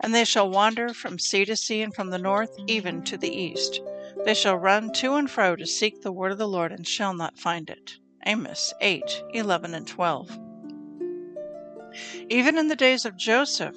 And they shall wander from sea to sea, and from the north even to the east. They shall run to and fro to seek the word of the Lord, and shall not find it. Amos 8, 11, and 12. Even in the days of Joseph,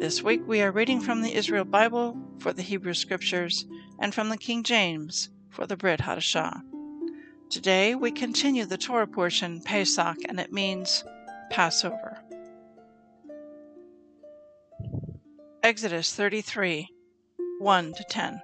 This week we are reading from the Israel Bible for the Hebrew Scriptures and from the King James for the Brit Hadashah. Today we continue the Torah portion, Pesach, and it means Passover. Exodus 33 1 to 10.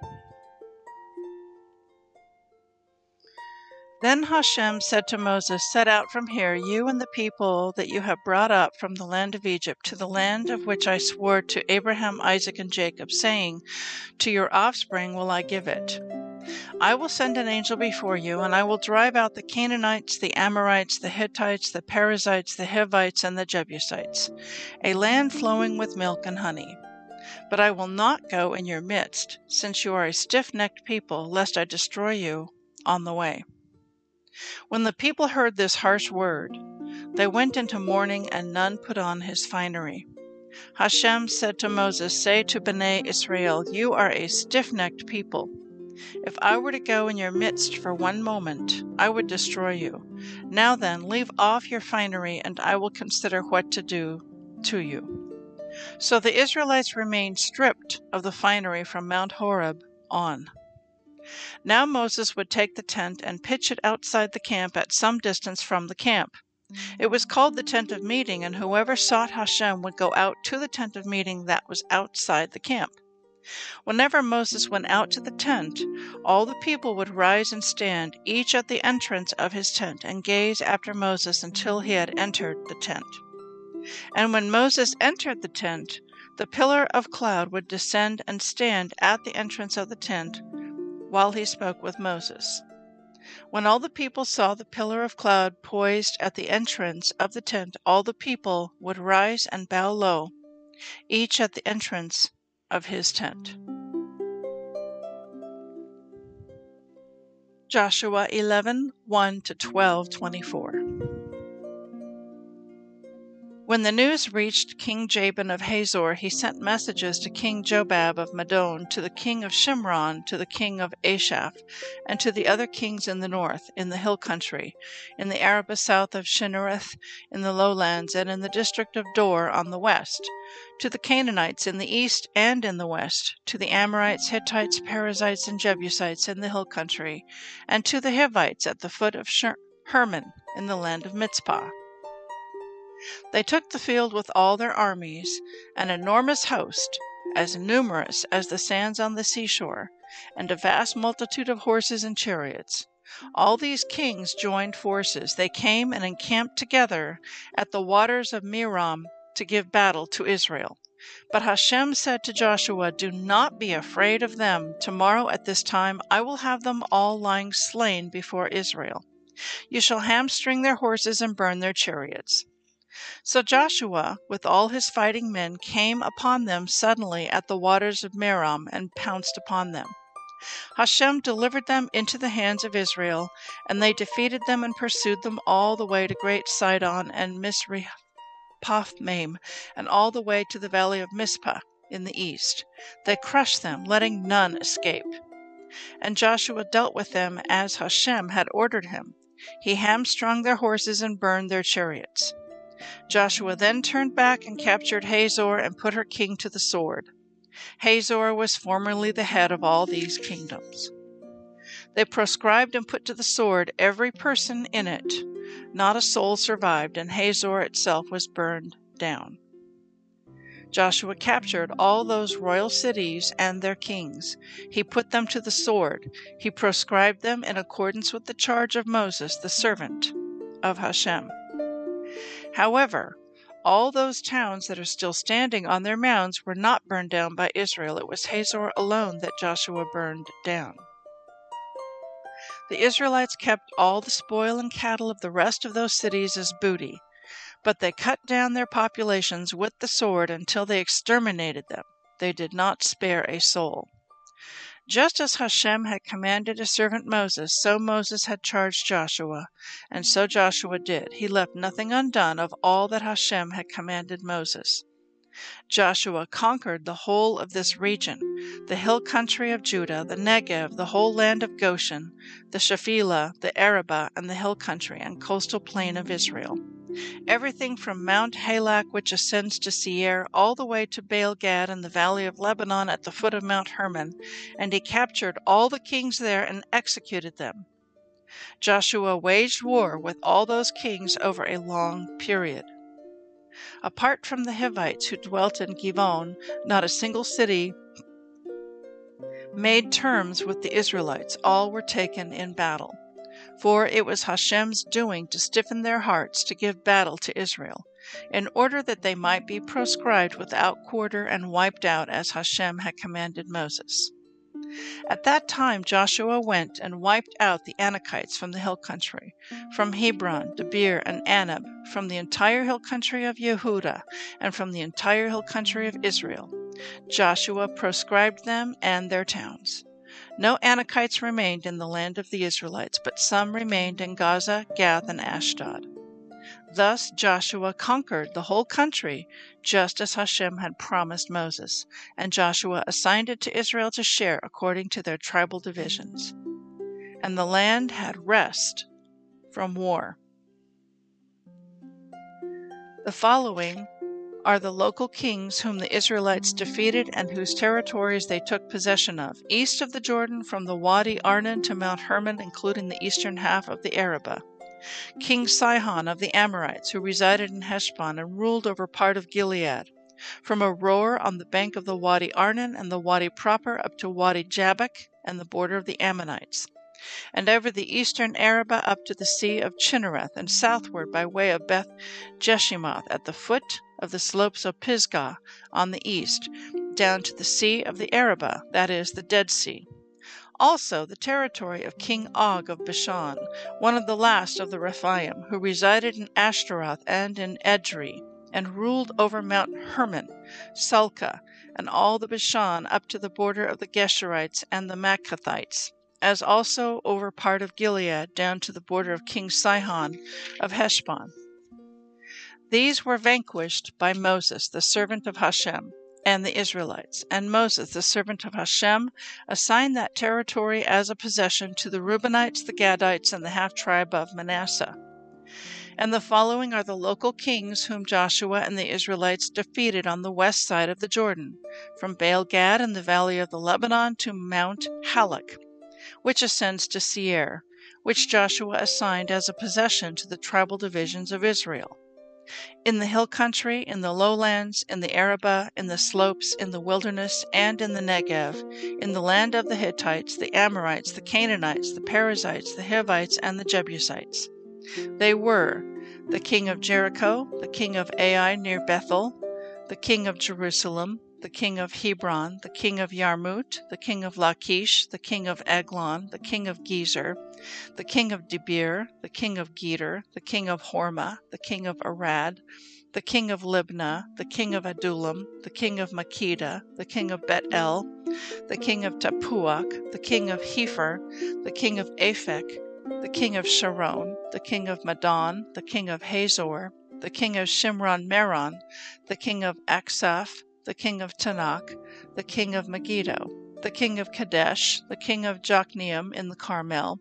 Then Hashem said to Moses, Set out from here, you and the people that you have brought up from the land of Egypt, to the land of which I swore to Abraham, Isaac, and Jacob, saying, To your offspring will I give it. I will send an angel before you, and I will drive out the Canaanites, the Amorites, the Hittites, the Perizzites, the Hivites, and the Jebusites, a land flowing with milk and honey. But I will not go in your midst, since you are a stiff necked people, lest I destroy you on the way. When the people heard this harsh word, they went into mourning, and none put on his finery. Hashem said to Moses, Say to Bnei Israel, You are a stiff necked people. If I were to go in your midst for one moment, I would destroy you. Now then, leave off your finery, and I will consider what to do to you. So the Israelites remained stripped of the finery from Mount Horeb on. Now Moses would take the tent and pitch it outside the camp at some distance from the camp. It was called the tent of meeting, and whoever sought Hashem would go out to the tent of meeting that was outside the camp. Whenever Moses went out to the tent, all the people would rise and stand, each at the entrance of his tent, and gaze after Moses until he had entered the tent. And when Moses entered the tent, the pillar of cloud would descend and stand at the entrance of the tent while he spoke with Moses. When all the people saw the pillar of cloud poised at the entrance of the tent, all the people would rise and bow low, each at the entrance of his tent. Joshua 11 1 to 12 24. When the news reached King Jabin of Hazor, he sent messages to King Jobab of Madon, to the king of Shimron, to the king of Achshaph, and to the other kings in the north, in the hill country, in the Arabah south of Chinnereth, in the lowlands, and in the district of Dor on the west, to the Canaanites in the east and in the west, to the Amorites, Hittites, Perizzites, and Jebusites in the hill country, and to the Hivites at the foot of Hermon in the land of Mizpah. They took the field with all their armies, an enormous host, as numerous as the sands on the seashore, and a vast multitude of horses and chariots. All these kings joined forces. They came and encamped together at the waters of Merom to give battle to Israel. But Hashem said to Joshua, Do not be afraid of them. Tomorrow at this time I will have them all lying slain before Israel. You shall hamstring their horses and burn their chariots. So Joshua, with all his fighting men, came upon them suddenly at the waters of Merom and pounced upon them. Hashem delivered them into the hands of Israel, and they defeated them and pursued them all the way to Great Sidon and Misrephothmaim, and all the way to the valley of Mizpah in the east. They crushed them, letting none escape. And Joshua dealt with them as Hashem had ordered him. He hamstrung their horses and burned their chariots. Joshua then turned back and captured Hazor and put her king to the sword. Hazor was formerly the head of all these kingdoms. They proscribed and put to the sword every person in it. Not a soul survived, and Hazor itself was burned down. Joshua captured all those royal cities and their kings. He put them to the sword. He proscribed them in accordance with the charge of Moses, the servant of Hashem. However, all those towns that are still standing on their mounds were not burned down by Israel. It was Hazor alone that Joshua burned down. The Israelites kept all the spoil and cattle of the rest of those cities as booty, but they cut down their populations with the sword until they exterminated them. They did not spare a soul. Just as Hashem had commanded his servant Moses, so Moses had charged Joshua, and so Joshua did. He left nothing undone of all that Hashem had commanded Moses. Joshua conquered the whole of this region the hill country of Judah, the Negev, the whole land of Goshen, the Shephelah, the Arabah, and the hill country and coastal plain of Israel everything from Mount Halak, which ascends to Seir, all the way to Baal Gad and the valley of Lebanon at the foot of Mount Hermon, and he captured all the kings there and executed them. Joshua waged war with all those kings over a long period. Apart from the Hivites who dwelt in Givon, not a single city made terms with the Israelites. All were taken in battle for it was Hashem's doing to stiffen their hearts to give battle to Israel, in order that they might be proscribed without quarter and wiped out as Hashem had commanded Moses. At that time Joshua went and wiped out the Anakites from the hill country, from Hebron, Debir, and Anab, from the entire hill country of Yehuda, and from the entire hill country of Israel. Joshua proscribed them and their towns. No Anakites remained in the land of the Israelites, but some remained in Gaza, Gath, and Ashdod. Thus Joshua conquered the whole country, just as Hashem had promised Moses, and Joshua assigned it to Israel to share according to their tribal divisions. And the land had rest from war. The following are the local kings whom the Israelites defeated and whose territories they took possession of, east of the Jordan from the Wadi Arnon to Mount Hermon, including the eastern half of the Arabah. King Sihon of the Amorites, who resided in Heshbon and ruled over part of Gilead, from Aroer on the bank of the Wadi Arnon and the Wadi proper up to Wadi Jabbok and the border of the Ammonites and over the eastern Arabah up to the sea of Chinnereth, and southward by way of Beth Jeshimoth at the foot of the slopes of Pisgah on the east, down to the sea of the Arabah, that is, the Dead Sea. Also the territory of King Og of Bashan, one of the last of the Rephaim, who resided in Ashtaroth and in Edrei, and ruled over Mount Hermon, Salcah, and all the Bashan up to the border of the Geshurites and the Maacathites as also over part of Gilead down to the border of King Sihon of Heshbon. These were vanquished by Moses, the servant of Hashem, and the Israelites. And Moses, the servant of Hashem, assigned that territory as a possession to the Reubenites, the Gadites, and the half tribe of Manasseh. And the following are the local kings whom Joshua and the Israelites defeated on the west side of the Jordan, from Baal Gad in the valley of the Lebanon to Mount Halak, which ascends to Seir, which Joshua assigned as a possession to the tribal divisions of Israel. In the hill country, in the lowlands, in the Arabah, in the slopes, in the wilderness, and in the Negev, in the land of the Hittites, the Amorites, the Canaanites, the Perizzites, the Hivites, and the Jebusites. They were the king of Jericho, the king of Ai near Bethel, the king of Jerusalem, the king of Hebron, the king of Yarmut, the king of Lachish, the king of Eglon, the king of Gezer, the king of Debir, the king of Geder, the king of Hormah, the king of Arad, the king of Libnah, the king of Adullam, the king of Makkedah, the king of Bet El, the king of Tappuach, the king of Hepher, the king of Aphek, the king of Sharon, the king of Madon, the king of Hazor, the king of Shimron Meron, the king of Achshaph, the king of Taanach, the king of Megiddo, the king of Kadesh, the king of Jokneam in the Carmel,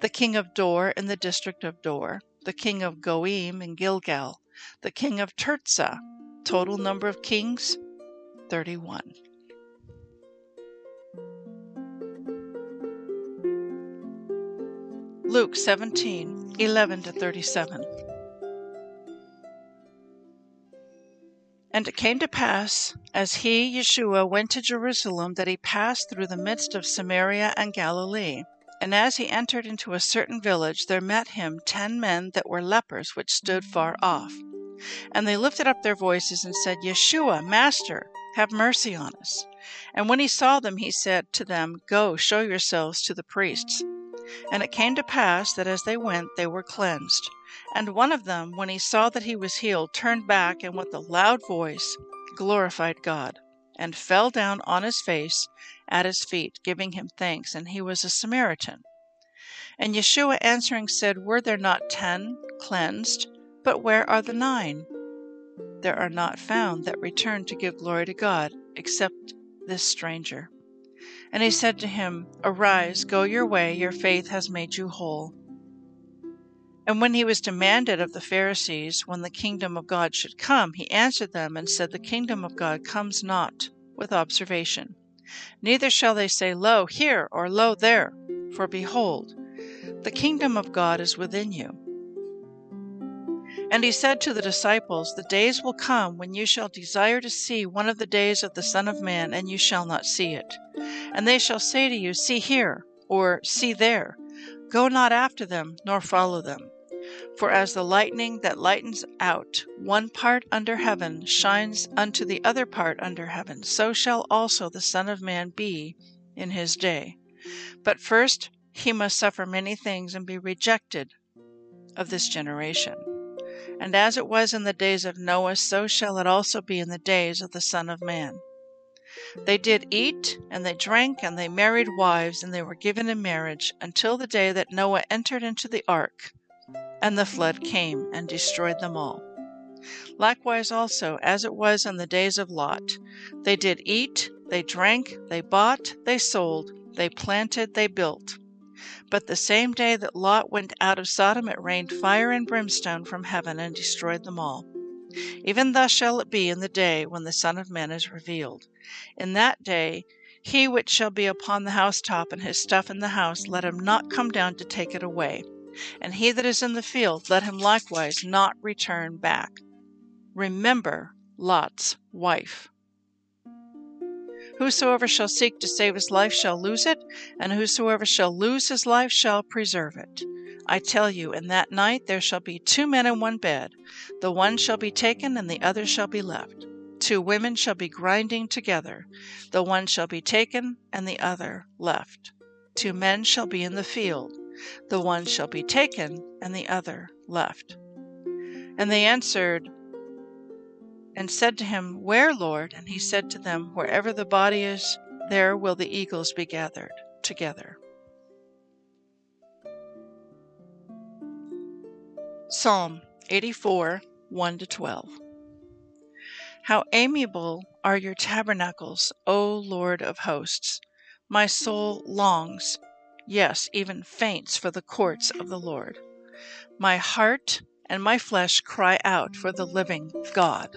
the king of Dor in the district of Dor, the king of Goim in Gilgal, the king of Tirzah. Total number of kings 31. Luke 17 11 to 37. And it came to pass, as he, Yeshua, went to Jerusalem, that he passed through the midst of Samaria and Galilee. And as he entered into a certain village, there met him ten men that were lepers, which stood far off. And they lifted up their voices and said, Yeshua, Master, have mercy on us. And when he saw them, he said to them, Go, show yourselves to the priests. And it came to pass that as they went, they were cleansed. And one of them, when he saw that he was healed, turned back and with a loud voice glorified God, and fell down on his face at his feet, giving him thanks. And he was a Samaritan. And Yeshua answering said, Were there not ten cleansed? But where are the nine? There are not found that return to give glory to God, except this stranger. And he said to him, Arise, go your way, your faith has made you whole. And when he was demanded of the Pharisees when the kingdom of God should come, he answered them and said, The kingdom of God comes not with observation. Neither shall they say, Lo, here, or Lo, there. For behold, the kingdom of God is within you. And he said to the disciples, The days will come when you shall desire to see one of the days of the Son of Man, and you shall not see it. And they shall say to you, See here, or See there. Go not after them, nor follow them. For as the lightning that lightens out one part under heaven shines unto the other part under heaven, so shall also the Son of Man be in his day. But first he must suffer many things and be rejected of this generation. And as it was in the days of Noah, so shall it also be in the days of the Son of Man. They did eat, and they drank, and they married wives, and they were given in marriage, until the day that Noah entered into the ark and the flood came and destroyed them all. Likewise, also, as it was in the days of Lot, they did eat, they drank, they bought, they sold, they planted, they built. But the same day that Lot went out of Sodom, it rained fire and brimstone from heaven and destroyed them all. Even thus shall it be in the day when the Son of Man is revealed. In that day, he which shall be upon the housetop and his stuff in the house, let him not come down to take it away and he that is in the field, let him likewise not return back. Remember Lot's wife. Whosoever shall seek to save his life shall lose it, and whosoever shall lose his life shall preserve it. I tell you, in that night there shall be two men in one bed. The one shall be taken, and the other shall be left. Two women shall be grinding together. The one shall be taken, and the other left. Two men shall be in the field. The one shall be taken, and the other left. And they answered and said to him, Where, Lord? And he said to them, Wherever the body is, there will the eagles be gathered together. Psalm 84 1 to 12. How amiable are your tabernacles, O Lord of hosts! My soul longs, yes, even faints for the courts of the Lord. My heart and my flesh cry out for the living God.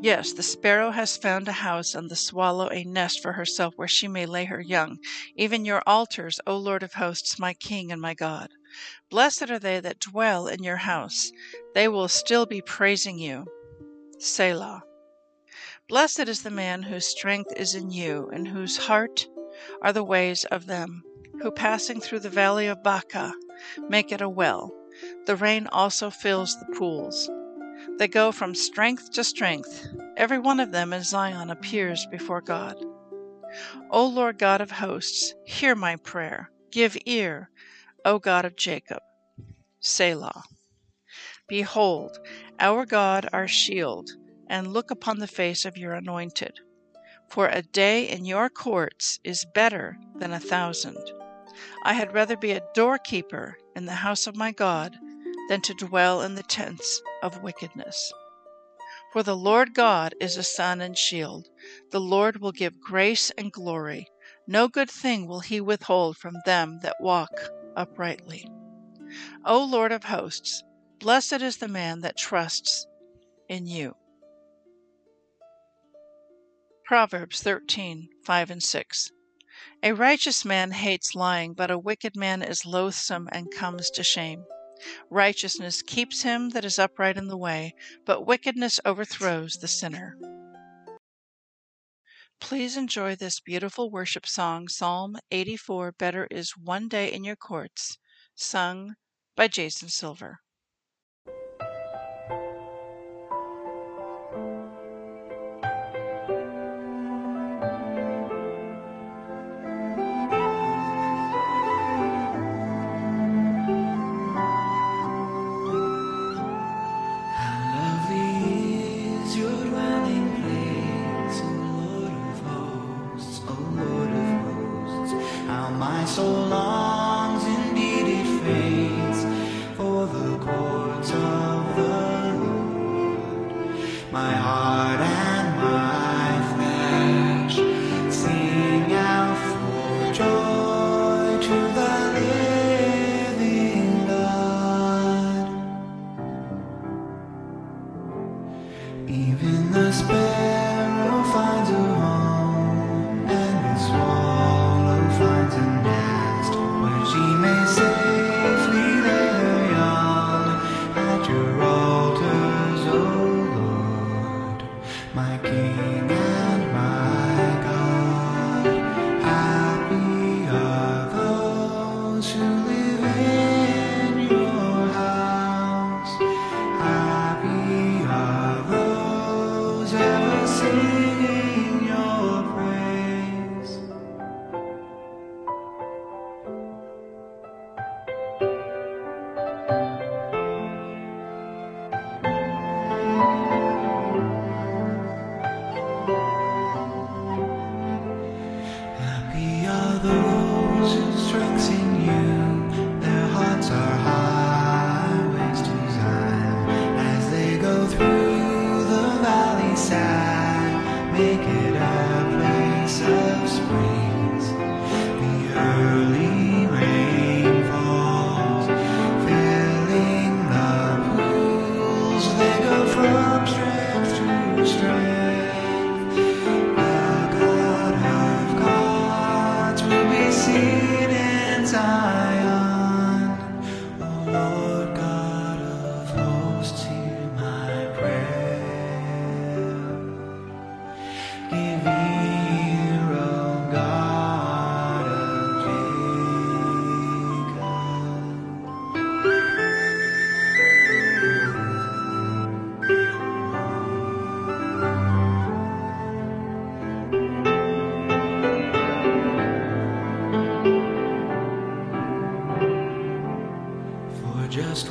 Yes, the sparrow has found a house, and the swallow a nest for herself where she may lay her young, even your altars, O Lord of hosts, my King and my God. Blessed are they that dwell in your house, they will still be praising you. Selah. Blessed is the man whose strength is in you, and whose heart are the ways of them, who passing through the valley of Baca make it a well. The rain also fills the pools. They go from strength to strength. Every one of them in Zion appears before God. O Lord God of hosts, hear my prayer. Give ear, O God of Jacob. Selah. Behold, our God, our shield, and look upon the face of your anointed. For a day in your courts is better than a thousand. I had rather be a doorkeeper in the house of my God than to dwell in the tents of wickedness. For the Lord God is a sun and shield. The Lord will give grace and glory. No good thing will he withhold from them that walk uprightly. O Lord of hosts, blessed is the man that trusts in you. Proverbs 13 5 and 6. A righteous man hates lying, but a wicked man is loathsome and comes to shame. Righteousness keeps him that is upright in the way, but wickedness overthrows the sinner. Please enjoy this beautiful worship song, Psalm 84 Better is One Day in Your Courts, sung by Jason Silver.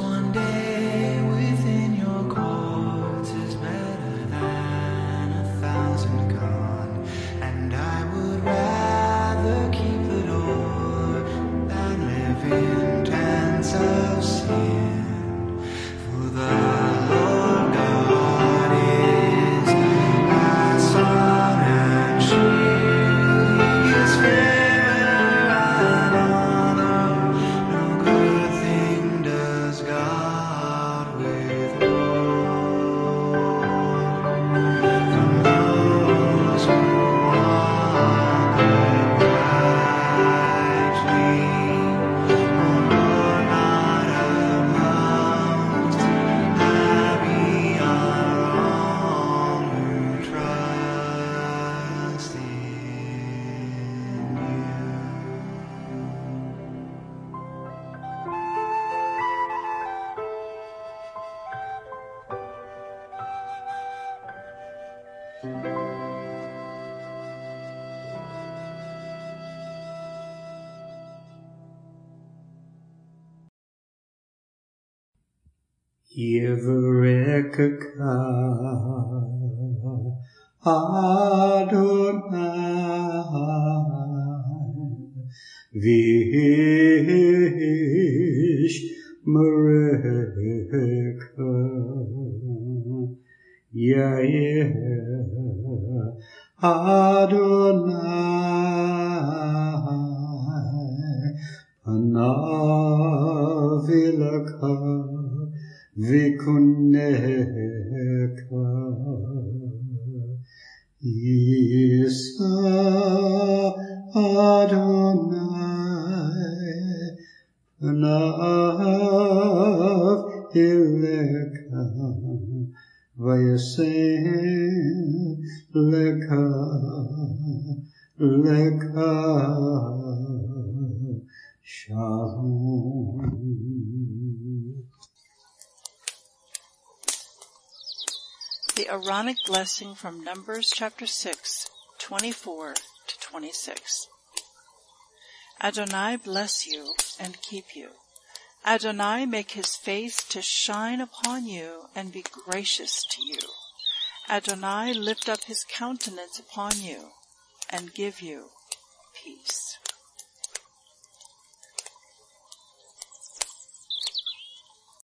one day Adonai Vish Mareka Yair Adonai Leka Leka Shalom The Aaronic blessing from Numbers chapter 6, 24 to 26. Adonai bless you and keep you. Adonai make his face to shine upon you and be gracious to you. Adonai lift up his countenance upon you and give you peace.